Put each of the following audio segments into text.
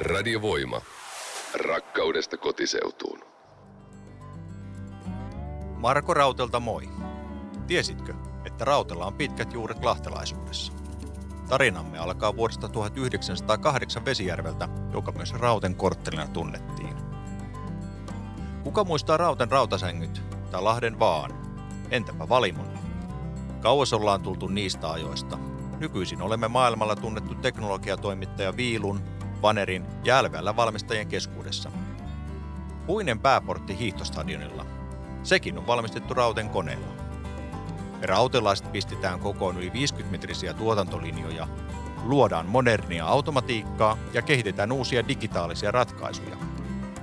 Radiovoima. Rakkaudesta kotiseutuun. Marko Rautelta moi. Tiesitkö, että Rautella on pitkät juuret lahtelaisuudessa? Tarinamme alkaa vuodesta 1908 Vesijärveltä, joka myös Rauten korttelina tunnettiin. Kuka muistaa Rauten rautasängyt tai Lahden vaan? Entäpä Valimon? Kauas ollaan tultu niistä ajoista. Nykyisin olemme maailmalla tunnettu teknologiatoimittaja Viilun, Vanerin ja LVL valmistajien keskuudessa. Puinen pääportti hiihtostadionilla. Sekin on valmistettu Rauten koneella. Me rautelaiset pistetään kokoon yli 50-metrisiä tuotantolinjoja, luodaan modernia automatiikkaa ja kehitetään uusia digitaalisia ratkaisuja.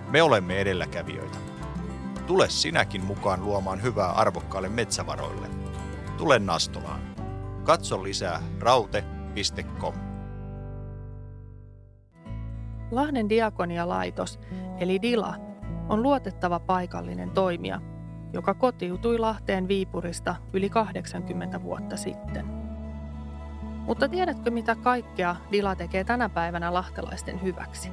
Me olemme edelläkävijöitä. Tule sinäkin mukaan luomaan hyvää arvokkaalle metsävaroille. Tule Nastolaan. Katso lisää raute.com. Lahden diakonialaitos, eli DILA, on luotettava paikallinen toimija, joka kotiutui Lahteen Viipurista yli 80 vuotta sitten. Mutta tiedätkö mitä kaikkea DILA tekee tänä päivänä lahtelaisten hyväksi?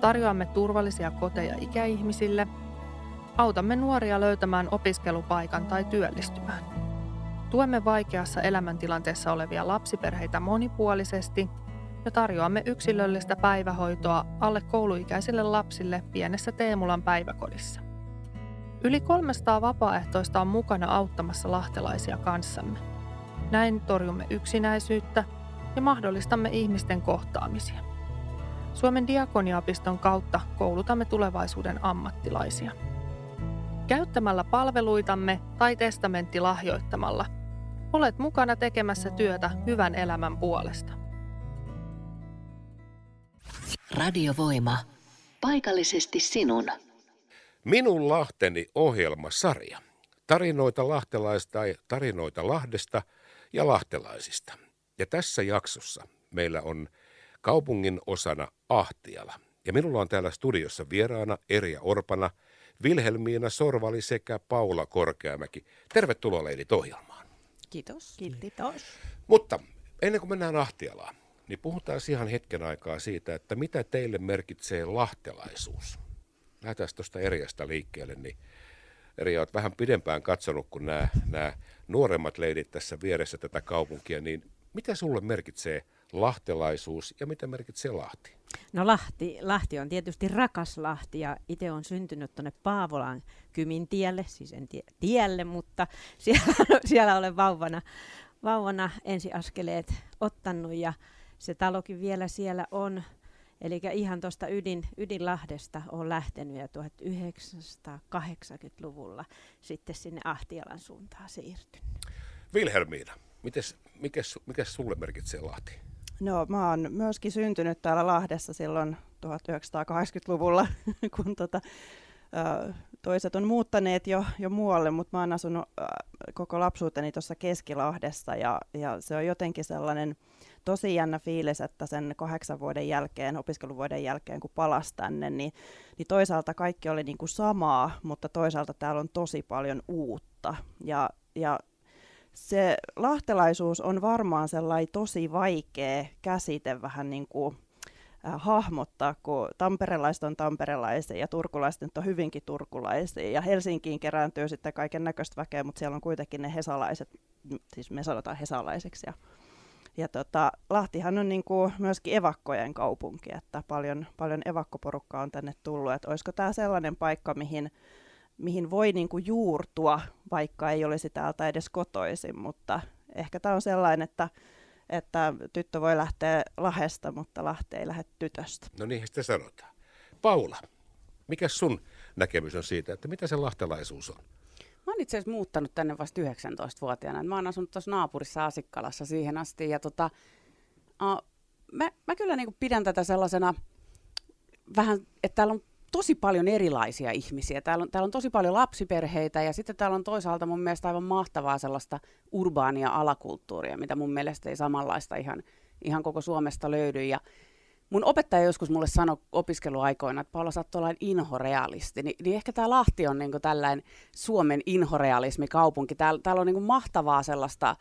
Tarjoamme turvallisia koteja ikäihmisille, autamme nuoria löytämään opiskelupaikan tai työllistymään. Tuemme vaikeassa elämäntilanteessa olevia lapsiperheitä monipuolisesti ja tarjoamme yksilöllistä päivähoitoa alle kouluikäisille lapsille pienessä Teemulan päiväkodissa. Yli 300 vapaaehtoista on mukana auttamassa lahtelaisia kanssamme. Näin torjumme yksinäisyyttä ja mahdollistamme ihmisten kohtaamisia. Suomen diakoniapiston kautta koulutamme tulevaisuuden ammattilaisia. Käyttämällä palveluitamme tai testamentti lahjoittamalla olet mukana tekemässä työtä hyvän elämän puolesta. Radiovoima. Paikallisesti sinun. Minun Lahteni ohjelmasarja. Tarinoita lahtelaista tai tarinoita Lahdesta ja lahtelaisista. Ja tässä jaksossa meillä on kaupungin osana Ahtiala. Ja minulla on täällä studiossa vieraana Erja Orpana, Vilhelmiina Sorvali sekä Paula Korkeamäki. Tervetuloa leidit ohjelmaan. Kiitos. Kiitos. Mutta ennen kuin mennään Ahtialaan, niin puhutaan ihan hetken aikaa siitä, että mitä teille merkitsee lahtelaisuus. Lähdetään tuosta Erjasta liikkeelle, niin Eri, olet vähän pidempään katsonut kuin nämä, nämä nuoremmat leidit tässä vieressä tätä kaupunkia, niin mitä sulle merkitsee lahtelaisuus ja mitä merkitsee Lahti? No Lahti, Lahti on tietysti rakas Lahti ja itse on syntynyt tuonne Paavolan Kymin tielle, siis en tie, tielle, mutta siellä, siellä olen vauvana, vauvana ensiaskeleet ottanut ja se talokin vielä siellä on. Eli ihan tuosta ydin, Ydinlahdesta on lähtenyt ja 1980-luvulla sitten sinne Ahtialan suuntaan siirtynyt. Vilhelmiina, mites, mikäs, mikäs sulle merkitsee Lahti? No mä oon myöskin syntynyt täällä Lahdessa silloin 1980-luvulla, kun tota, toiset on muuttaneet jo, jo muualle, mutta mä oon asunut koko lapsuuteni tuossa Keskilahdessa ja, ja se on jotenkin sellainen tosi jännä fiilis, että sen kahdeksan vuoden jälkeen, opiskeluvuoden jälkeen, kun palasi tänne, niin, niin toisaalta kaikki oli niin kuin samaa, mutta toisaalta täällä on tosi paljon uutta. Ja, ja se lahtelaisuus on varmaan sellainen tosi vaikea käsite vähän niin kuin äh, hahmottaa, kun tamperelaiset on tamperelaisia ja turkulaiset on hyvinkin turkulaisia. Ja Helsinkiin kerääntyy sitten kaiken näköistä väkeä, mutta siellä on kuitenkin ne hesalaiset, siis me sanotaan hesalaiseksi. Ja, ja tota, Lahtihan on niin kuin myöskin evakkojen kaupunki, että paljon, paljon evakkoporukkaa on tänne tullut. Että olisiko tämä sellainen paikka, mihin mihin voi niin kuin juurtua, vaikka ei olisi täältä edes kotoisin, mutta ehkä tämä on sellainen, että, että tyttö voi lähteä Lahesta, mutta Lahti ei lähde tytöstä. No niin sitä sanotaan. Paula, mikä sun näkemys on siitä, että mitä se lahtelaisuus on? Mä oon itse asiassa muuttanut tänne vasta 19-vuotiaana. Mä oon asunut tuossa naapurissa Asikkalassa siihen asti. Ja tota, uh, mä, mä kyllä niinku pidän tätä sellaisena vähän, että täällä on tosi paljon erilaisia ihmisiä. Täällä on, täällä on tosi paljon lapsiperheitä ja sitten täällä on toisaalta mun mielestä aivan mahtavaa sellaista urbaania alakulttuuria, mitä mun mielestä ei samanlaista ihan, ihan koko Suomesta löydy. Ja mun opettaja joskus mulle sanoi opiskeluaikoina, että Paula, sä oot inhorealisti, Ni, niin ehkä tämä Lahti on niinku tällainen Suomen inhorealismi kaupunki. Täällä, täällä on niinku mahtavaa sellaista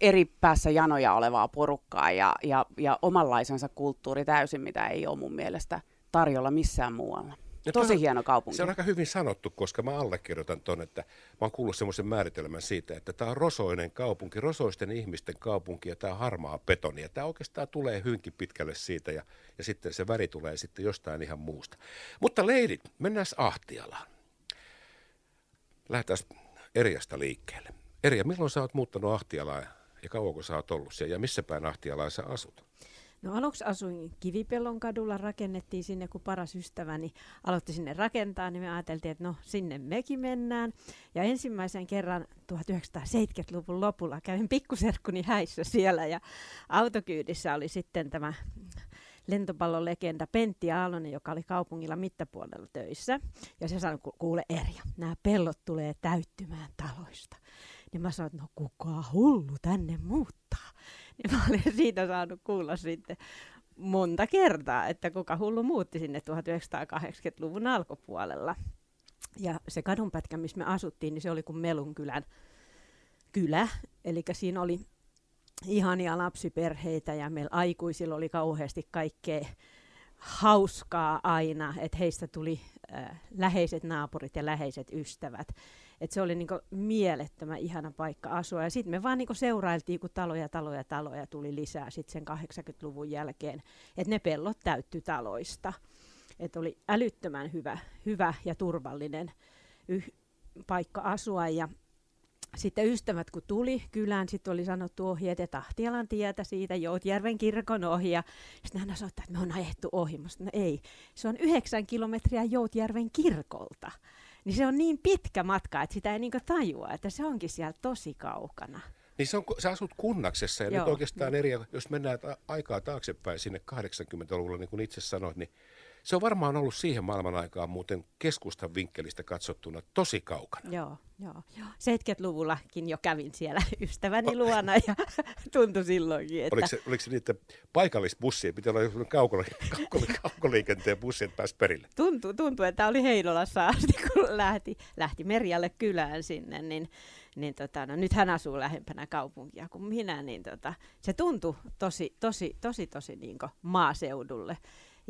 eri päässä janoja olevaa porukkaa ja, ja, ja omanlaisensa kulttuuri täysin, mitä ei ole mun mielestä tarjolla missään muualla. Tosi toi- hieno kaupunki. Se on aika hyvin sanottu, koska mä allekirjoitan ton, että mä oon kuullut semmoisen määritelmän siitä, että tämä on rosoinen kaupunki, rosoisten ihmisten kaupunki ja tämä on harmaa betoni. Ja tämä oikeastaan tulee hyvinkin pitkälle siitä ja, ja sitten se väri tulee sitten jostain ihan muusta. Mutta leidit, mennään Ahtialaan. Lähdetään Eriasta liikkeelle. Erja, milloin sä oot muuttanut Ahtialaan ja kauanko sä oot ollut siellä ja missä päin Ahtialaa sä asut? No aluksi asuin Kivipellon kadulla, rakennettiin sinne, kun paras ystäväni aloitti sinne rakentaa, niin me ajateltiin, että no sinne mekin mennään. Ja ensimmäisen kerran 1970-luvun lopulla kävin pikkuserkkuni häissä siellä ja autokyydissä oli sitten tämä lentopallon legenda Pentti Aalonen, joka oli kaupungilla mittapuolella töissä. Ja se sanoi, "Ku- kuule Erja, nämä pellot tulee täyttymään taloista. Niin mä sanoin, että no kuka hullu tänne muuttaa. Niin mä olin siitä saanut kuulla sitten monta kertaa, että kuka hullu muutti sinne 1980-luvun alkupuolella. Ja se kadunpätkä, missä me asuttiin, niin se oli kuin Melunkylän kylä. Eli siinä oli ihania lapsiperheitä ja meillä aikuisilla oli kauheasti kaikkea hauskaa aina, että heistä tuli äh, läheiset naapurit ja läheiset ystävät. Et se oli niinku mielettömän ihana paikka asua. Ja sitten me vaan niinku seurailtiin, kun taloja, taloja, taloja tuli lisää sitten sen 80-luvun jälkeen. Että ne pellot täytty taloista. Että oli älyttömän hyvä, hyvä ja turvallinen yh- paikka asua. Ja sitten ystävät kun tuli kylään, sitten oli sanottu ohjeet, että Ahtialan tietä siitä Joutjärven kirkon ohi. Ja sitten hän osoittaa, että me on ajettu ohi. Mä sanoin, no ei, se on yhdeksän kilometriä Joutjärven kirkolta. Niin se on niin pitkä matka, että sitä ei niinku tajua, että se onkin siellä tosi kaukana. Niin se on, sä asut kunnaksessa ja Joo, nyt oikeastaan eri, jos mennään ta- aikaa taaksepäin sinne 80-luvulle, niin kuin itse sanoit, niin se on varmaan ollut siihen maailman aikaan muuten keskustan vinkkelistä katsottuna tosi kaukana. Joo, joo, joo. 70-luvullakin jo kävin siellä ystäväni luona ja tuntui silloinkin, että... Oliko se, oliko se niiden paikallisbussia, piti olla joku kaukoli, kaukoli, kaukoliikenteen bussi, että pääsi perille? Tuntui, tuntui, että oli Heinolassa asti, kun lähti, lähti Merjalle kylään sinne, niin, niin tota, no, nyt hän asuu lähempänä kaupunkia kuin minä, niin tota, se tuntui tosi, tosi, tosi, tosi niin maaseudulle.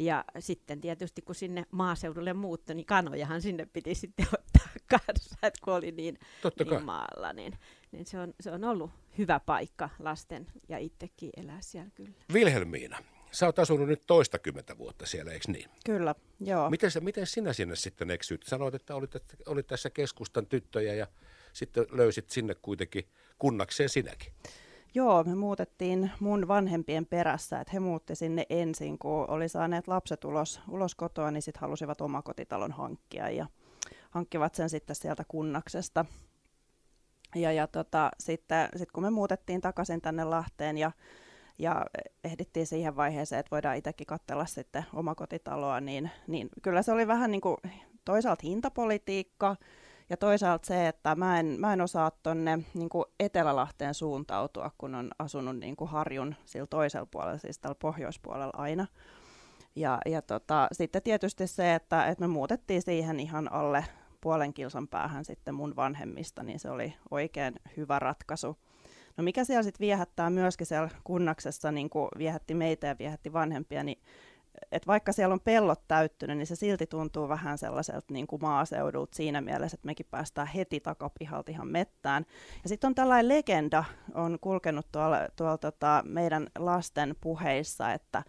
Ja sitten tietysti kun sinne maaseudulle muuttui, niin kanojahan sinne piti sitten ottaa kanssa, että kun oli niin, Totta kai. niin maalla, niin, niin se, on, se on ollut hyvä paikka lasten ja itsekin elää siellä kyllä. Vilhelmiina, sä oot asunut nyt toistakymmentä vuotta siellä, eikö niin? Kyllä, joo. Miten, sä, miten sinä sinne sitten eksyit? Sanoit, että olit, että olit tässä keskustan tyttöjä ja sitten löysit sinne kuitenkin kunnakseen sinäkin. Joo, me muutettiin mun vanhempien perässä, että he muutti sinne ensin, kun oli saaneet lapset ulos, ulos kotoa, niin sitten halusivat omakotitalon hankkia ja hankkivat sen sitten sieltä kunnaksesta. Ja, ja tota, sitten sit kun me muutettiin takaisin tänne Lahteen ja, ja ehdittiin siihen vaiheeseen, että voidaan itsekin katsella sitten omakotitaloa, niin, niin kyllä se oli vähän niin kuin toisaalta hintapolitiikka, ja toisaalta se, että mä en, mä en osaa tuonne niin Etelälahteen suuntautua, kun on asunut niin kuin Harjun sillä toisella puolella, siis tällä pohjoispuolella aina. Ja, ja tota, sitten tietysti se, että, että me muutettiin siihen ihan alle puolen kilsan päähän sitten mun vanhemmista, niin se oli oikein hyvä ratkaisu. No mikä siellä sitten viehättää myöskin siellä kunnaksessa, niin kuin viehätti meitä ja viehätti vanhempia, niin että vaikka siellä on pellot täyttynyt, niin se silti tuntuu vähän sellaiselta niin kuin maaseudulta siinä mielessä, että mekin päästään heti takapihalta ihan mettään. Ja sitten on tällainen legenda, on kulkenut tuolla, tuolla tota meidän lasten puheissa, että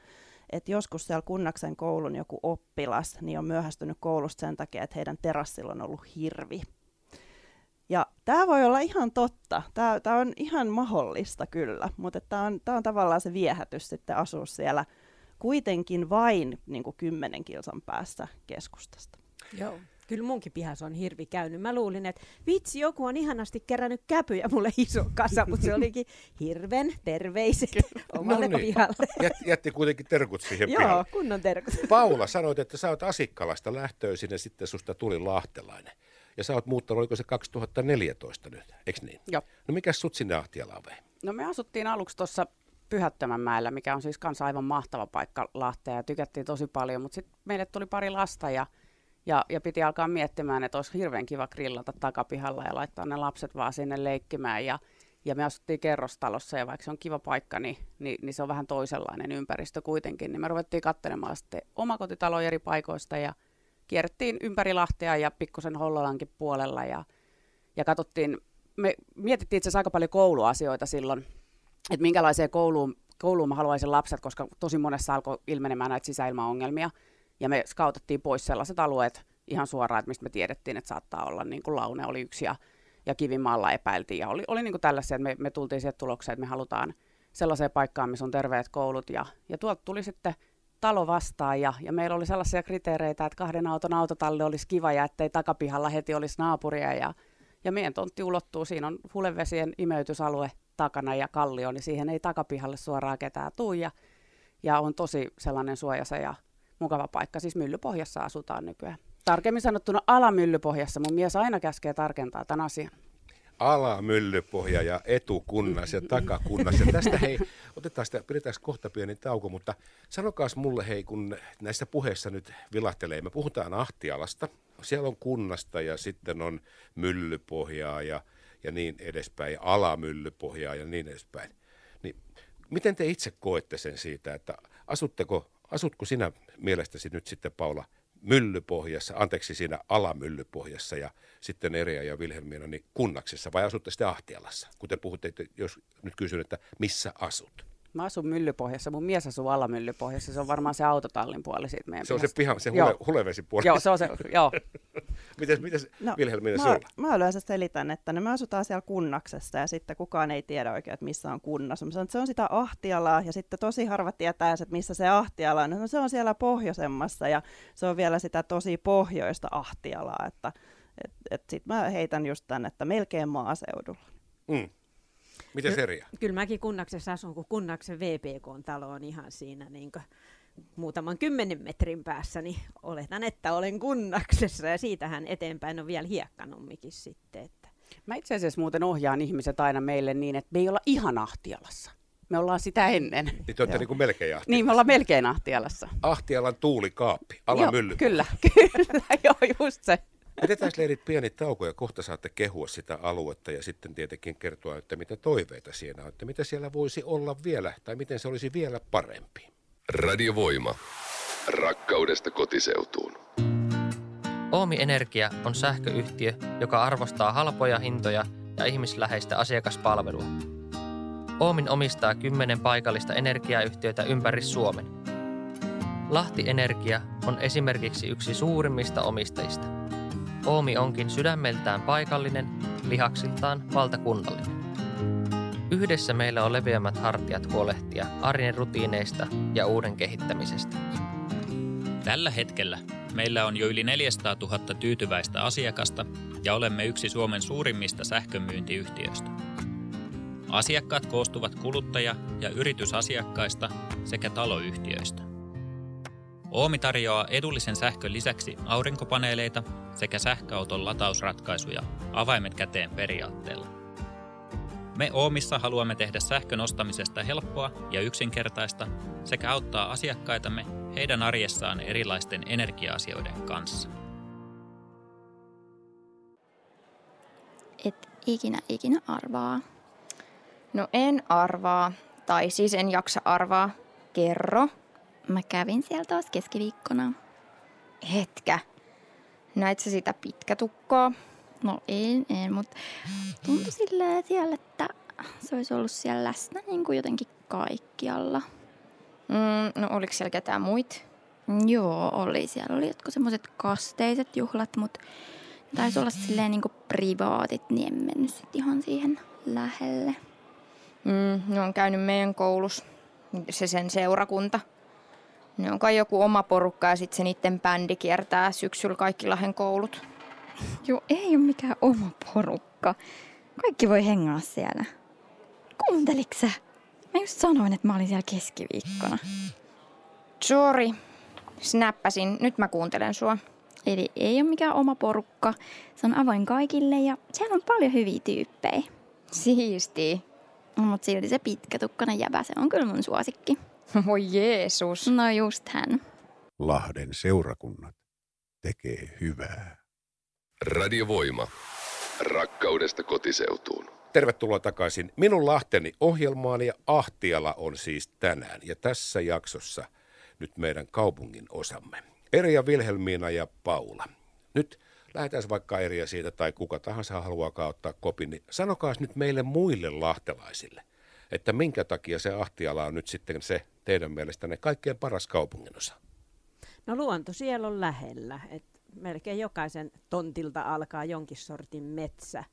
että joskus siellä Kunnaksen koulun joku oppilas niin on myöhästynyt koulusta sen takia, että heidän terassilla on ollut hirvi. Ja tämä voi olla ihan totta. Tämä on ihan mahdollista kyllä, mutta tämä on, on tavallaan se viehätys sitten asua siellä kuitenkin vain niin kuin kymmenen kilsan päässä keskustasta. Joo. Kyllä munkin pihassa on hirvi käynyt. Mä luulin, että vitsi, joku on ihanasti kerännyt käpyjä mulle iso kasa, mutta se olikin hirven terveiset omalle No niin. pihalle. Jätti, jätti kuitenkin terkut siihen Joo, pihalle. kunnon terkut. Paula, sanoit, että sä oot Asikkalasta lähtöisin ja sitten susta tuli lahtelainen. Ja sä oot muuttanut, oliko se 2014 nyt, eikö niin? Joo. No mikä sut sinne Ahtialaan vei? No me asuttiin aluksi tuossa Pyhättömänmäellä, mikä on siis kanssa aivan mahtava paikka Lahteen ja tykättiin tosi paljon, mutta sitten meille tuli pari lasta ja, ja, ja piti alkaa miettimään, että olisi hirveän kiva grillata takapihalla ja laittaa ne lapset vaan sinne leikkimään ja Ja me asuttiin kerrostalossa ja vaikka se on kiva paikka, niin, niin, niin se on vähän toisenlainen ympäristö kuitenkin. Niin me ruvettiin katselemaan sitten omakotitaloja eri paikoista ja kierrettiin ympäri Lahtea ja pikkusen Hollolankin puolella ja, ja katsottiin, me mietittiin itse asiassa aika paljon kouluasioita silloin, että minkälaiseen kouluun, kouluun mä haluaisin lapset, koska tosi monessa alkoi ilmenemään näitä sisäilmaongelmia. Ja me skautattiin pois sellaiset alueet ihan suoraan, että mistä me tiedettiin, että saattaa olla, niin kuin Laune oli yksi ja, ja Kivimaalla epäiltiin. Ja oli, oli niin kuin tällaisia, että me, me tultiin siihen tulokseen, että me halutaan sellaiseen paikkaan, missä on terveet koulut. Ja, ja tuolta tuli sitten talo vastaan ja, ja meillä oli sellaisia kriteereitä, että kahden auton autotalli olisi kiva ja ettei takapihalla heti olisi naapuria ja, ja meidän tontti ulottuu, siinä on hulevesien imeytysalue takana ja kallio, niin siihen ei takapihalle suoraan ketään tuu ja, ja on tosi sellainen suojasa ja mukava paikka. Siis Myllypohjassa asutaan nykyään. Tarkemmin sanottuna alamyllypohjassa. Mun mies aina käskee tarkentaa tämän asian alamyllypohja ja etukunnas ja takakunnas. Ja tästä hei, otetaan sitä, pidetään kohta pieni tauko, mutta sanokaas mulle hei, kun näissä puheissa nyt vilahtelee, me puhutaan Ahtialasta, siellä on kunnasta ja sitten on myllypohjaa ja, ja niin edespäin, ja alamyllypohjaa ja niin edespäin. Niin miten te itse koette sen siitä, että asutteko, asutko sinä mielestäsi nyt sitten Paula – myllypohjassa, anteeksi siinä alamyllypohjassa ja sitten Eria ja Vilhelmiina niin kunnaksessa vai asutte sitten Ahtialassa? Kuten puhutte, että jos nyt kysyn, että missä asut? Mä asun myllypohjassa, mun mies asuu alamyllypohjassa, se on varmaan se autotallin puoli siitä meidän Se on se piha, se hule, hulevesi puoli. Joo, se on se, joo. mites, mites no, Vilhelmiina mä, mä yleensä selitän, että me asutaan siellä kunnaksessa ja sitten kukaan ei tiedä oikein, että missä on kunnas. Mä sanon, että se on sitä Ahtialaa ja sitten tosi harva tietää, että missä se Ahtiala on. No se on siellä pohjoisemmassa ja se on vielä sitä tosi pohjoista Ahtialaa, että et, et sitten mä heitän just tänne, että melkein maaseudulla. Mm. Miten Seria? Kyllä mäkin kunnaksessa asun, kun kunnaksen VPK-talo on ihan siinä niin muutaman kymmenen metrin päässä, niin oletan, että olen kunnaksessa ja siitähän eteenpäin on vielä hiekkanummikin sitten. Että. Mä itse asiassa muuten ohjaan ihmiset aina meille niin, että me ei olla ihan Ahtialassa. Me ollaan sitä ennen. Niin te olette niin kuin melkein Ahtialassa. Niin, me ollaan melkein Ahtialassa. Ahtialan tuulikaappi, alamylly. Kyllä, kyllä, joo, just se. Pidetään leirit pieni tauko ja kohta saatte kehua sitä aluetta ja sitten tietenkin kertoa, että mitä toiveita siinä on, että mitä siellä voisi olla vielä tai miten se olisi vielä parempi. Radiovoima. Rakkaudesta kotiseutuun. Oomi Energia on sähköyhtiö, joka arvostaa halpoja hintoja ja ihmisläheistä asiakaspalvelua. Oomin omistaa kymmenen paikallista energiayhtiötä ympäri Suomen. Lahti Energia on esimerkiksi yksi suurimmista omistajista – Oomi onkin sydämeltään paikallinen, lihaksiltaan valtakunnallinen. Yhdessä meillä on leveämmät hartiat huolehtia arjen rutiineista ja uuden kehittämisestä. Tällä hetkellä meillä on jo yli 400 000 tyytyväistä asiakasta ja olemme yksi Suomen suurimmista sähkömyyntiyhtiöistä. Asiakkaat koostuvat kuluttaja- ja yritysasiakkaista sekä taloyhtiöistä. Oomi tarjoaa edullisen sähkön lisäksi aurinkopaneeleita sekä sähköauton latausratkaisuja avaimet käteen periaatteella. Me Oomissa haluamme tehdä sähkön ostamisesta helppoa ja yksinkertaista sekä auttaa asiakkaitamme heidän arjessaan erilaisten energia-asioiden kanssa. Et ikinä ikinä arvaa. No en arvaa, tai siis en jaksa arvaa. Kerro. Mä kävin siellä taas keskiviikkona. Hetkä. Näit sä sitä pitkätukkoa? No en, en, mutta tuntui silleen siellä, että se olisi ollut siellä läsnä niin kuin jotenkin kaikkialla. Mm, no oliko siellä ketään muit? Joo, oli. Siellä oli jotkut semmoiset kasteiset juhlat, mutta taisi olla silleen niin kuin privaatit, niin en mennyt sit ihan siihen lähelle. Mm, ne on käynyt meidän koulussa, se sen seurakunta – ne on kai joku oma porukka ja sitten se niiden bändi kiertää syksyllä kaikki Lahden koulut. Joo, ei ole mikään oma porukka. Kaikki voi hengaa siellä. Kuunteliks sä? Mä just sanoin, että mä olin siellä keskiviikkona. Sorry. Snappasin. Nyt mä kuuntelen sua. Eli ei ole mikään oma porukka. Se on avoin kaikille ja siellä on paljon hyviä tyyppejä. Siisti. Mutta silti se pitkätukkainen jäbä, se on kyllä mun suosikki. Voi Jeesus. No just hän. Lahden seurakunnat tekee hyvää. Radiovoima. Rakkaudesta kotiseutuun. Tervetuloa takaisin Minun Lahteni ohjelmaan ja Ahtiala on siis tänään. Ja tässä jaksossa nyt meidän kaupungin osamme. Erja, Vilhelmiina ja Paula. Nyt lähdetään vaikka Erja siitä tai kuka tahansa haluaa ottaa kopin, niin sanokaa nyt meille muille lahtelaisille, että minkä takia se Ahtiala on nyt sitten se teidän mielestänne kaikkein paras kaupunginosa? No luonto siellä on lähellä. Et melkein jokaisen tontilta alkaa jonkin sortin metsä.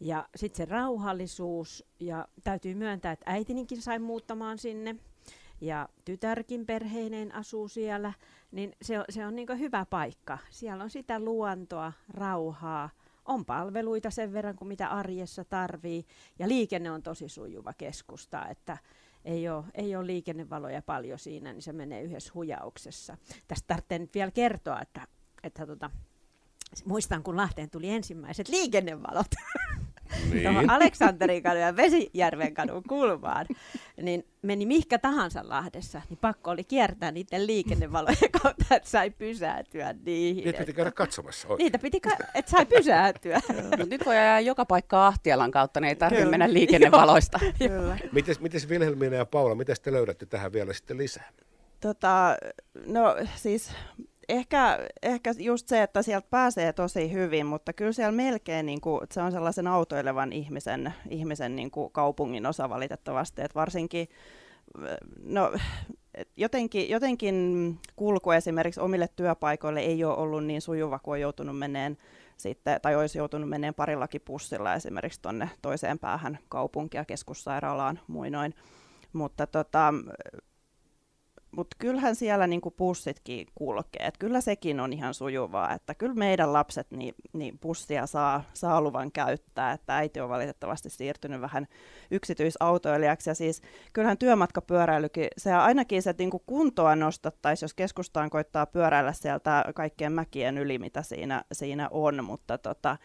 Ja sitten se rauhallisuus, ja täytyy myöntää, että äitininkin sai muuttamaan sinne, ja tytärkin perheineen asuu siellä, niin se on, se on niin hyvä paikka. Siellä on sitä luontoa, rauhaa, on palveluita sen verran kuin mitä arjessa tarvii, ja liikenne on tosi sujuva keskusta, että ei ole, ei ole liikennevaloja paljon siinä, niin se menee yhdessä hujauksessa. Tästä tarvitsee nyt vielä kertoa, että, että tota, muistan kun Lahteen tuli ensimmäiset liikennevalot. niin. tuohon Aleksanterin kadun ja Vesijärven kadun kulmaan, niin meni mihkä tahansa Lahdessa, niin pakko oli kiertää niiden liikennevalojen kautta, että sai pysähtyä niihin. Niitä piti käydä katsomassa oikein. Niitä piti, ka- että sai pysähtyä. nyt voi ajaa joka paikka Ahtialan kautta, niin ei tarvitse mennä liikennevaloista. Kyllä. Mites, mites Vilhelmiina ja Paula, miten te löydätte tähän vielä sitten lisää? Tota, no siis ehkä, ehkä just se, että sieltä pääsee tosi hyvin, mutta kyllä siellä melkein niin kuin, se on sellaisen autoilevan ihmisen, ihmisen niin kuin kaupungin osa valitettavasti, että varsinkin no, jotenkin, jotenkin kulku esimerkiksi omille työpaikoille ei ole ollut niin sujuva, kuin on joutunut meneen sitten, tai olisi joutunut meneen parillakin pussilla esimerkiksi tuonne toiseen päähän kaupunkia, keskussairaalaan muinoin. Mutta tota, mutta kyllähän siellä niinku pussitkin kulkee. Et kyllä sekin on ihan sujuvaa, että kyllä meidän lapset niin, niin pussia saa, saa luvan käyttää. Että äiti on valitettavasti siirtynyt vähän yksityisautoilijaksi. Ja siis kyllähän työmatkapyöräilykin, se ainakin se niinku kuntoa nostattaisi, jos keskustaan koittaa pyöräillä sieltä kaikkien mäkien yli, mitä siinä, siinä on. Mutta tota,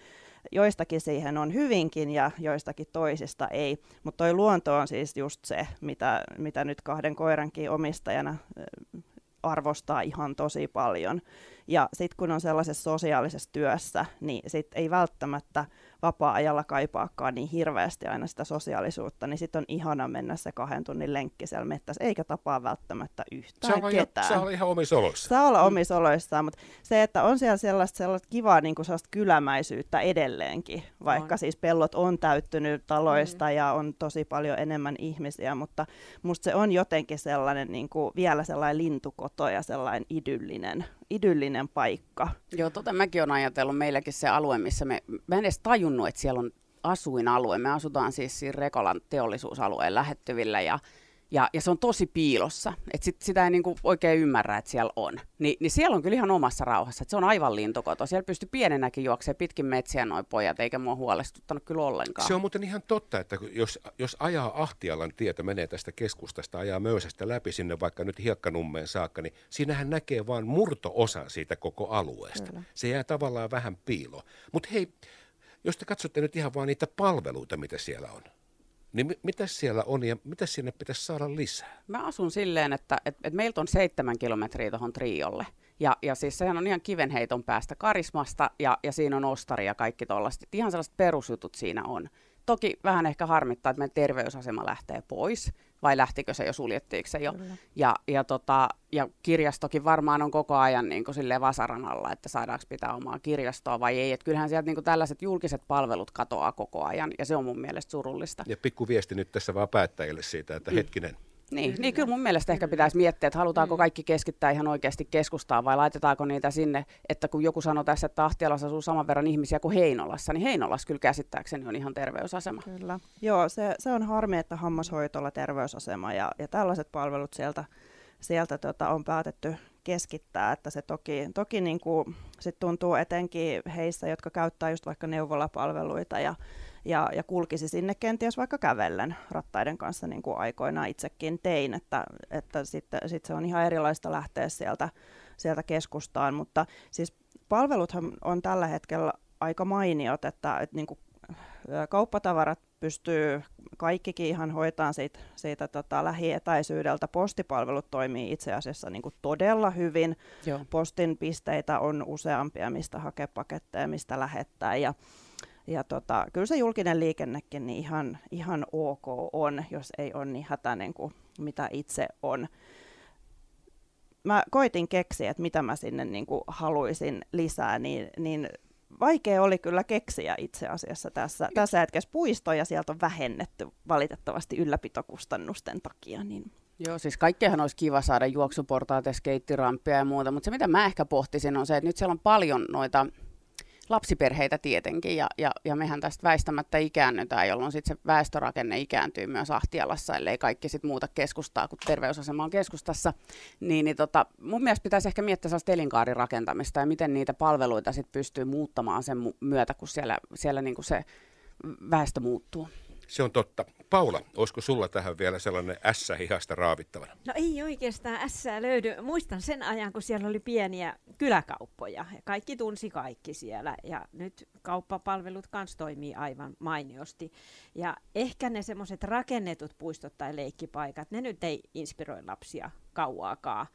joistakin siihen on hyvinkin ja joistakin toisista ei. Mutta toi luonto on siis just se, mitä, mitä nyt kahden koirankin omistajana arvostaa ihan tosi paljon. Ja sitten kun on sellaisessa sosiaalisessa työssä, niin sit ei välttämättä vapaa-ajalla kaipaakaan niin hirveästi aina sitä sosiaalisuutta, niin sitten on ihana mennä se kahden tunnin lenkki siellä mettässä, eikä tapaa välttämättä yhtään saa ketään. Saa olla ihan omissa oloissa. Saa olla omissa oloissaan, mutta se, että on siellä sellaista, sellaista kivaa niin kuin sellaista kylämäisyyttä edelleenkin, vaikka on. siis pellot on täyttynyt taloista mm. ja on tosi paljon enemmän ihmisiä, mutta musta se on jotenkin sellainen niin kuin vielä sellainen lintukoto ja sellainen idyllinen, idyllinen paikka. Joo, tota mäkin olen ajatellut meilläkin se alue, missä me, mä en edes tajunnut, että siellä on asuinalue. Me asutaan siis siinä Rekolan teollisuusalueen lähettyvillä ja ja, ja se on tosi piilossa, että sit, sitä ei niinku oikein ymmärrä, että siellä on. Ni, niin siellä on kyllä ihan omassa rauhassa, että se on aivan lintukoto. Siellä pystyy pienenäkin juoksemaan pitkin metsiä noin pojat, eikä mua huolestuttanut kyllä ollenkaan. Se on muuten ihan totta, että jos, jos ajaa Ahtialan tietä, menee tästä keskustasta, ajaa Möysästä läpi sinne vaikka nyt Hiekkanummeen saakka, niin siinähän näkee vain murto-osa siitä koko alueesta. Kyllä. Se jää tavallaan vähän piilo. Mutta hei, jos te katsotte nyt ihan vaan niitä palveluita, mitä siellä on, niin mitä siellä on ja mitä sinne pitäisi saada lisää? Mä asun silleen, että et, et meiltä on seitsemän kilometriä tuohon Triolle. Ja, ja siis sehän on ihan kivenheiton päästä karismasta ja, ja siinä on ostari ja kaikki tollaiset. Ihan sellaiset perusjutut siinä on. Toki vähän ehkä harmittaa, että meidän terveysasema lähtee pois, vai lähtikö se jo, suljettiinko se jo. Ja, ja, tota, ja kirjastokin varmaan on koko ajan niin kuin vasaran alla, että saadaanko pitää omaa kirjastoa vai ei. Että kyllähän sieltä niin kuin tällaiset julkiset palvelut katoaa koko ajan, ja se on mun mielestä surullista. Ja pikku viesti nyt tässä vaan päättäjille siitä, että mm. Niin, niin kyllä mun mielestä ehkä pitäisi miettiä, että halutaanko mm. kaikki keskittää ihan oikeasti keskustaan vai laitetaanko niitä sinne, että kun joku sanoi tässä, että Ahtialassa asuu saman verran ihmisiä kuin Heinolassa, niin Heinolassa kyllä käsittääkseni on ihan terveysasema. Kyllä. Joo, se, se on harmi, että hammashoitolla terveysasema ja, ja tällaiset palvelut sieltä, sieltä tota, on päätetty keskittää, että se toki, toki niin kuin, sit tuntuu etenkin heissä, jotka käyttää just vaikka neuvolapalveluita ja ja, ja kulkisi sinne kenties vaikka kävellen rattaiden kanssa, niin kuin aikoinaan itsekin tein, että, että sitten sit se on ihan erilaista lähteä sieltä, sieltä keskustaan, mutta siis palveluthan on tällä hetkellä aika mainiot, että, että niin kuin kauppatavarat pystyy kaikkikin ihan hoitaan siitä, siitä tota, lähietäisyydeltä. Postipalvelut toimii itse asiassa niin kuin todella hyvin. Joo. Postin pisteitä on useampia, mistä hakea paketteja, mistä lähettää. Ja ja tota, kyllä se julkinen liikennekin niin ihan, ihan ok on, jos ei ole niin hätäinen kuin mitä itse on. Mä koitin keksiä, että mitä mä sinne niin kuin haluaisin lisää, niin, niin vaikea oli kyllä keksiä itse asiassa tässä, tässä hetkessä puistoja sieltä on vähennetty valitettavasti ylläpitokustannusten takia. Niin Joo, siis kaikkeahan olisi kiva saada juoksuportaat ja skeittirampia ja muuta, mutta se mitä mä ehkä pohtisin on se, että nyt siellä on paljon noita lapsiperheitä tietenkin, ja, ja, ja mehän tästä väistämättä ikäännytään, jolloin sitten se väestörakenne ikääntyy myös Ahtialassa, ellei kaikki sitten muuta keskustaa, kun terveysasema on keskustassa, niin, niin tota, mun mielestä pitäisi ehkä miettiä sellaista elinkaarirakentamista ja miten niitä palveluita sitten pystyy muuttamaan sen myötä, kun siellä, siellä niin kuin se väestö muuttuu. Se on totta. Paula, olisiko sulla tähän vielä sellainen ässä hihasta raavittavana? No ei oikeastaan ässää löydy. Muistan sen ajan, kun siellä oli pieniä kyläkauppoja. Ja kaikki tunsi kaikki siellä. Ja nyt kauppapalvelut kanssa toimii aivan mainiosti. Ja ehkä ne semmoiset rakennetut puistot tai leikkipaikat, ne nyt ei inspiroi lapsia kauaakaan.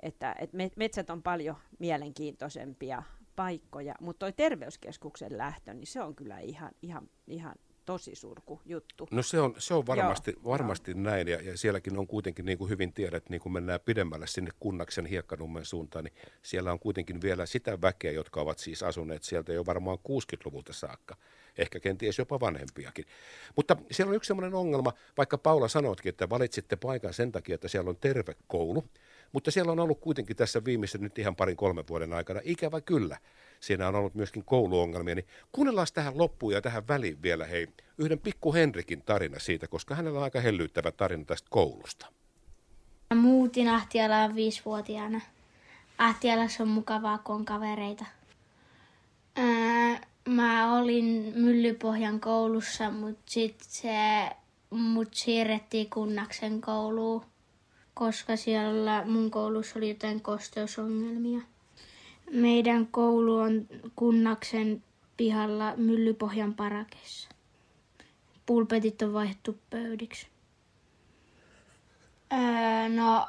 Että, et metsät on paljon mielenkiintoisempia paikkoja, mutta toi terveyskeskuksen lähtö, niin se on kyllä ihan, ihan, ihan tosi surku juttu. No se on, se on varmasti, Joo. varmasti näin, ja, ja sielläkin on kuitenkin, niin kuin hyvin tiedät, niin kun mennään pidemmälle sinne Kunnaksen hiekkanummen suuntaan, niin siellä on kuitenkin vielä sitä väkeä, jotka ovat siis asuneet sieltä jo varmaan 60-luvulta saakka, ehkä kenties jopa vanhempiakin. Mutta siellä on yksi sellainen ongelma, vaikka Paula sanotkin, että valitsitte paikan sen takia, että siellä on terve koulu, mutta siellä on ollut kuitenkin tässä viimeisen nyt ihan parin kolmen vuoden aikana, ikävä kyllä, siinä on ollut myöskin kouluongelmia, niin kuunnellaan tähän loppuun ja tähän väliin vielä hei, yhden pikku Henrikin tarina siitä, koska hänellä on aika hellyttävä tarina tästä koulusta. Muutin Ahtialaan viisivuotiaana. Ahtialassa on mukavaa, kun on kavereita. Ää, mä olin Myllypohjan koulussa, mutta sitten se mut siirrettiin Kunnaksen kouluun, koska siellä mun koulussa oli jotain kosteusongelmia. Meidän koulu on Kunnaksen pihalla Myllypohjan parakessa. Pulpetit on vaihdettu pöydiksi. Öö, no,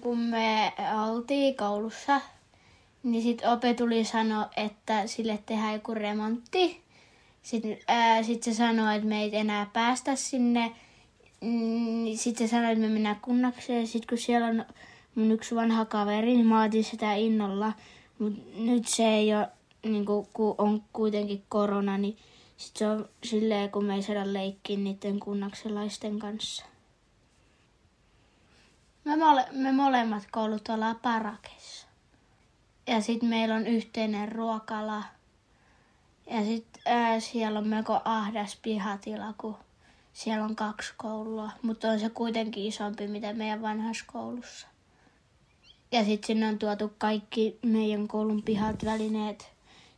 kun me oltiin koulussa, niin sitten opetuli sanoi, että sille tehdään joku remontti. Sitten ää, sit se sanoi, että me ei enää päästä sinne. Mm, sitten sanoi, että me mennään kunnakseen. Sitten kun siellä on mun yksi vanha kaveri, niin mä otin sitä innolla. Mutta nyt se ei ole, niin kun, on kuitenkin korona, niin sit se on silleen, kun me ei saada leikkiä niiden kunnakselaisten kanssa. Me, mole, me molemmat koulut ollaan parakessa. Ja sitten meillä on yhteinen ruokala. Ja sitten siellä on melko ahdas pihatila, kun siellä on kaksi koulua. Mutta on se kuitenkin isompi, mitä meidän vanhassa koulussa. Ja sitten sinne on tuotu kaikki meidän koulun pihat välineet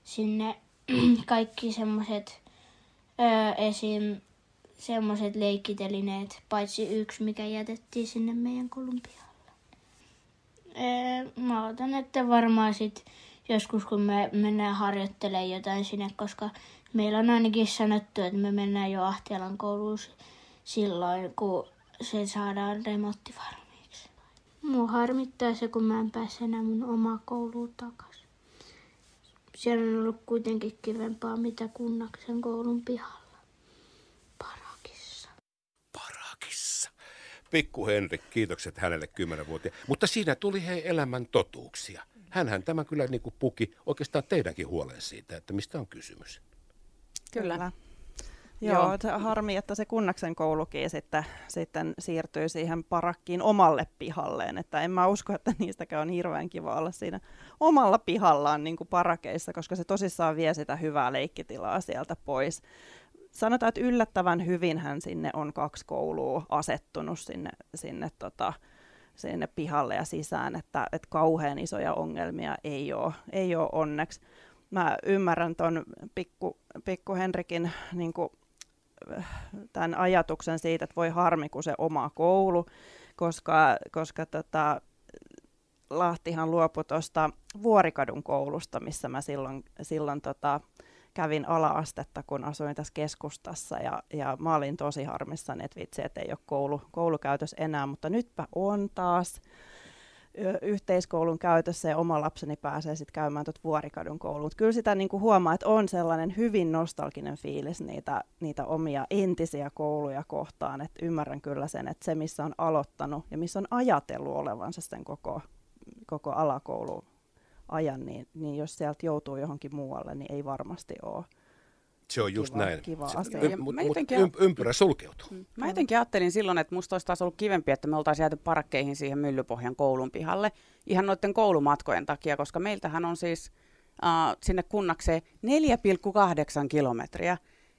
sinne, kaikki semmoiset esim. semmoiset leikkitelineet, paitsi yksi, mikä jätettiin sinne meidän koulun pihalle. Öö, mä otan, että varmaan sit joskus kun me mennään harjoittelemaan jotain sinne, koska meillä on ainakin sanottu, että me mennään jo Ahtialan kouluun silloin, kun se saadaan remontti Mua harmittaa se, kun mä en pääse enää mun omaa kouluun takaisin. Siellä on ollut kuitenkin kivempaa, mitä kunnaksen koulun pihalla. Parakissa. Parakissa. Pikku Henrik, kiitokset hänelle kymmenen vuotta. Mutta siinä tuli hei elämän totuuksia. Hänhän tämä kyllä niin kuin puki oikeastaan teidänkin huolen siitä, että mistä on kysymys. Kyllä. kyllä. Joo, Joo. harmi, että se Kunnaksen koulukin sitten, sitten siirtyy siihen parakkiin omalle pihalleen. Että en mä usko, että niistäkään on hirveän kiva olla siinä omalla pihallaan niin kuin parakeissa, koska se tosissaan vie sitä hyvää leikkitilaa sieltä pois. Sanotaan, että yllättävän hyvin hän sinne on kaksi koulua asettunut sinne, sinne, tota, sinne pihalle ja sisään, että, että kauhean isoja ongelmia ei ole, ei ole onneksi. Mä ymmärrän tuon pikku, pikku Henrikin niin kuin tämän ajatuksen siitä, että voi harmi, kun se oma koulu, koska, koska tota, Lahtihan luopui tuosta Vuorikadun koulusta, missä mä silloin, silloin tota, kävin ala-astetta, kun asuin tässä keskustassa ja, ja mä olin tosi harmissani, että vitsi, että ei ole koulu, koulukäytös enää, mutta nytpä on taas. Yhteiskoulun käytössä ja oma lapseni pääsee sitten käymään tuot Vuorikadun kouluun. Kyllä sitä niin kuin huomaa, että on sellainen hyvin nostalginen fiilis niitä, niitä omia entisiä kouluja kohtaan. Että ymmärrän kyllä sen, että se missä on aloittanut ja missä on ajatellut olevansa sen koko, koko alakoulu ajan, niin, niin jos sieltä joutuu johonkin muualle, niin ei varmasti ole se on just kiva, näin. Kiva asia. Y- mut, mut ympyrä sulkeutuu. Mm. Mä jotenkin ajattelin silloin, että musta olisi taas ollut kivempi, että me oltaisiin jääty parakkeihin siihen Myllypohjan koulun pihalle ihan noiden koulumatkojen takia, koska meiltähän on siis uh, sinne kunnakseen 4,8 kilometriä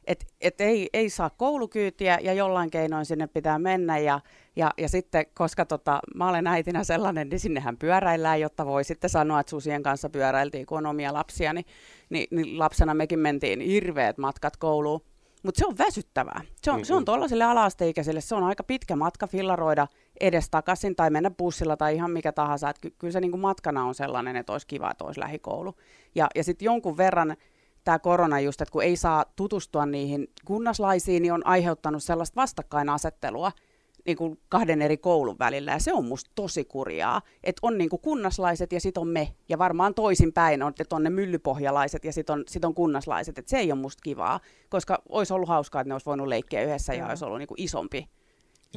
et, et ei, ei saa koulukyytiä ja jollain keinoin sinne pitää mennä. Ja, ja, ja sitten, koska tota, mä olen äitinä sellainen, niin sinnehän pyöräillään, jotta voi sitten sanoa, että susien kanssa pyöräiltiin, kun on omia lapsia, niin, niin, niin lapsena mekin mentiin hirveät matkat kouluun. Mutta se on väsyttävää. Se on, mm-hmm. se on tuollaiselle alaasteikäiselle, se on aika pitkä matka fillaroida edestakaisin tai mennä bussilla tai ihan mikä tahansa. Et ky- kyllä se niinku matkana on sellainen, että olisi kiva, että olisi lähikoulu. Ja, ja sitten jonkun verran tämä korona just, että kun ei saa tutustua niihin kunnaslaisiin, niin on aiheuttanut sellaista vastakkainasettelua niin kuin kahden eri koulun välillä, ja se on musta tosi kurjaa, että on niin kuin kunnaslaiset ja sitten on me, ja varmaan toisinpäin on, että on ne myllypohjalaiset ja sitten on, sit on kunnaslaiset, että se ei ole musta kivaa, koska olisi ollut hauskaa, että ne olisi voinut leikkiä yhdessä ja, ja olisi ollut niin kuin isompi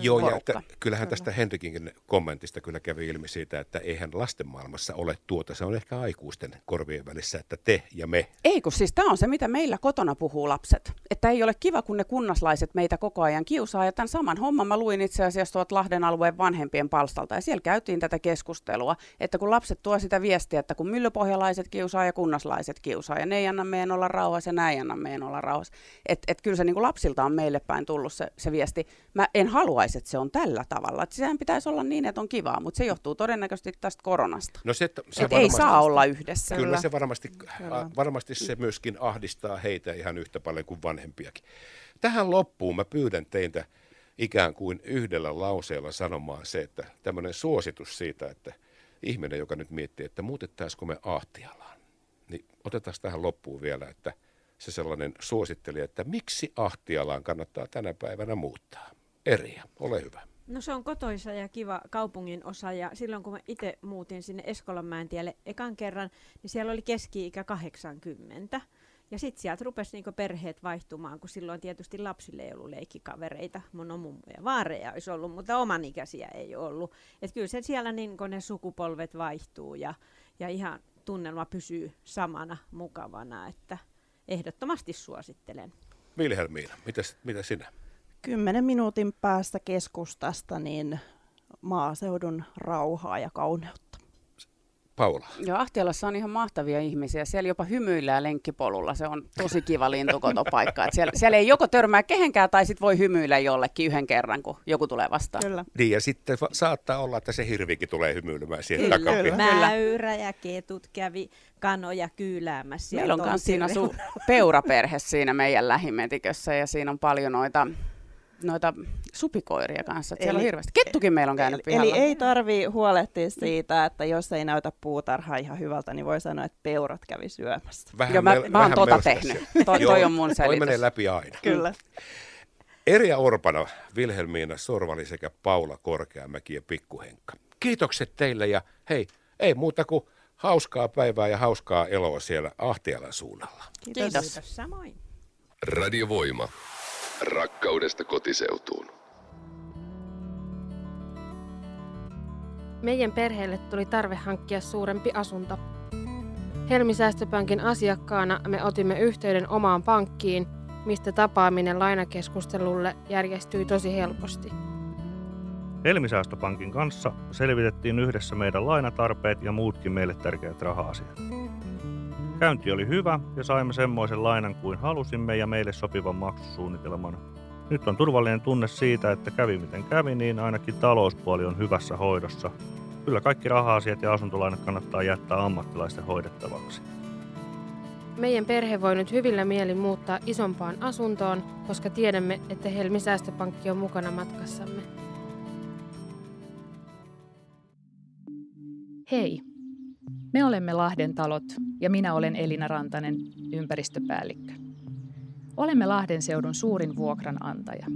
Joo, ja että, kyllähän tästä Henrikin kommentista kyllä kävi ilmi siitä, että eihän lasten maailmassa ole tuota. Se on ehkä aikuisten korvien välissä, että te ja me. Ei, kun siis tämä on se, mitä meillä kotona puhuu lapset. Että ei ole kiva, kun ne kunnaslaiset meitä koko ajan kiusaa. Ja tämän saman homman mä luin itse asiassa tuot Lahden alueen vanhempien palstalta. Ja siellä käytiin tätä keskustelua, että kun lapset tuo sitä viestiä, että kun myllypohjalaiset kiusaa ja kunnaslaiset kiusaa. Ja ne ei anna meidän olla rauhassa ja näin ei anna meidän olla rauhassa. Että et kyllä se niin kuin lapsilta on meille päin tullut se, se viesti. Mä en halua haluaisi, että se on tällä tavalla. Että sehän pitäisi olla niin, että on kivaa, mutta se johtuu todennäköisesti tästä koronasta. No se, että se et ei saa olla yhdessä. Kyllä, kyllä. se varmasti, kyllä. varmasti se myöskin ahdistaa heitä ihan yhtä paljon kuin vanhempiakin. Tähän loppuun mä pyydän teitä ikään kuin yhdellä lauseella sanomaan se, että tämmöinen suositus siitä, että ihminen, joka nyt miettii, että muutettaisiko me Ahtialaan, niin otetaan tähän loppuun vielä, että se sellainen suositteli, että miksi Ahtialaan kannattaa tänä päivänä muuttaa. Eriä, ole hyvä. No se on kotoisa ja kiva kaupungin osa ja silloin kun mä itse muutin sinne Eskolanmäentielle ekan kerran, niin siellä oli keski-ikä 80. Ja sitten sieltä rupesi niinku perheet vaihtumaan, kun silloin tietysti lapsille ei ollut leikkikavereita. Mun on mummo ja vaareja olisi ollut, mutta oman ikäisiä ei ollut. Et kyllä se siellä niinku ne sukupolvet vaihtuu ja, ja ihan tunnelma pysyy samana mukavana, että ehdottomasti suosittelen. Vilhelmiina, mitä, mitä sinä? Kymmenen minuutin päästä keskustasta niin maaseudun rauhaa ja kauneutta. Paula. Joo, Ahtialassa on ihan mahtavia ihmisiä. Siellä jopa hymyillään lenkkipolulla. Se on tosi kiva lintukotopaikka. Et siellä, siellä ei joko törmää kehenkään tai sit voi hymyillä jollekin yhden kerran, kun joku tulee vastaan. Kyllä. Niin, ja sitten saattaa olla, että se hirvikin tulee hymyilemään siihen takapiin. Mäyrä ja ketut kävi kanoja kyyläämässä. Meillä on myös siinä su- peuraperhe siinä meidän lähimetikössä ja siinä on paljon noita noita supikoiria kanssa. Eli, siellä on hirveästi. Kettukin meillä on käynyt eli, pihalla. Eli ei tarvi huolehtia siitä, että jos ei näytä puutarha ihan hyvältä, niin voi sanoa, että peurat kävi syömässä. Vähän Joo, mä, mel- mä oon tota tehnyt. To, toi on mun selitys. Toi menee läpi aina. Kyllä. Eria Orpana, Vilhelmiina Sorvali sekä Paula Korkeamäki ja Pikkuhenkka. Kiitokset teille ja hei, ei muuta kuin hauskaa päivää ja hauskaa eloa siellä Ahtialan suunnalla. Kiitos. Kiitos. Kiitos samoin. Radiovoima. Rakkaudesta kotiseutuun. Meidän perheelle tuli tarve hankkia suurempi asunto. Helmisäästöpankin asiakkaana me otimme yhteyden omaan pankkiin, mistä tapaaminen lainakeskustelulle järjestyi tosi helposti. Helmisäästöpankin kanssa selvitettiin yhdessä meidän lainatarpeet ja muutkin meille tärkeät raha-asiat. Käynti oli hyvä ja saimme semmoisen lainan kuin halusimme ja meille sopivan maksusuunnitelman. Nyt on turvallinen tunne siitä, että kävi miten kävi, niin ainakin talouspuoli on hyvässä hoidossa. Kyllä kaikki raha-asiat ja asuntolainat kannattaa jättää ammattilaisten hoidettavaksi. Meidän perhe voi nyt hyvillä mielin muuttaa isompaan asuntoon, koska tiedämme, että Helmi Säästöpankki on mukana matkassamme. Hei, me olemme Lahden talot ja minä olen Elina Rantanen, ympäristöpäällikkö. Olemme Lahden seudun suurin vuokranantaja.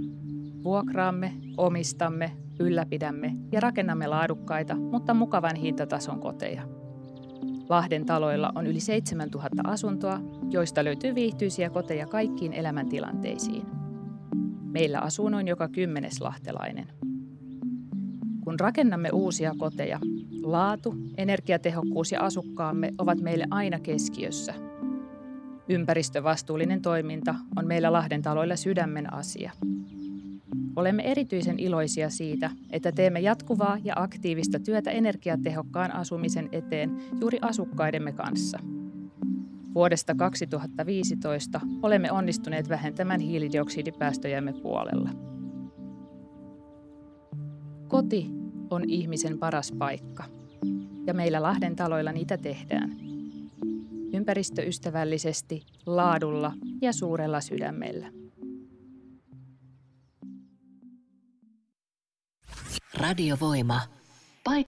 Vuokraamme, omistamme, ylläpidämme ja rakennamme laadukkaita, mutta mukavan hintatason koteja. Lahden taloilla on yli 7000 asuntoa, joista löytyy viihtyisiä koteja kaikkiin elämäntilanteisiin. Meillä asuu noin joka kymmenes lahtelainen. Kun rakennamme uusia koteja, laatu, energiatehokkuus ja asukkaamme ovat meille aina keskiössä. Ympäristövastuullinen toiminta on meillä Lahden taloilla sydämen asia. Olemme erityisen iloisia siitä, että teemme jatkuvaa ja aktiivista työtä energiatehokkaan asumisen eteen juuri asukkaidemme kanssa. Vuodesta 2015 olemme onnistuneet vähentämään hiilidioksidipäästöjämme puolella. Koti on ihmisen paras paikka, ja meillä Lahden taloilla niitä tehdään. Ympäristöystävällisesti, laadulla ja suurella sydämellä. Radiovoima.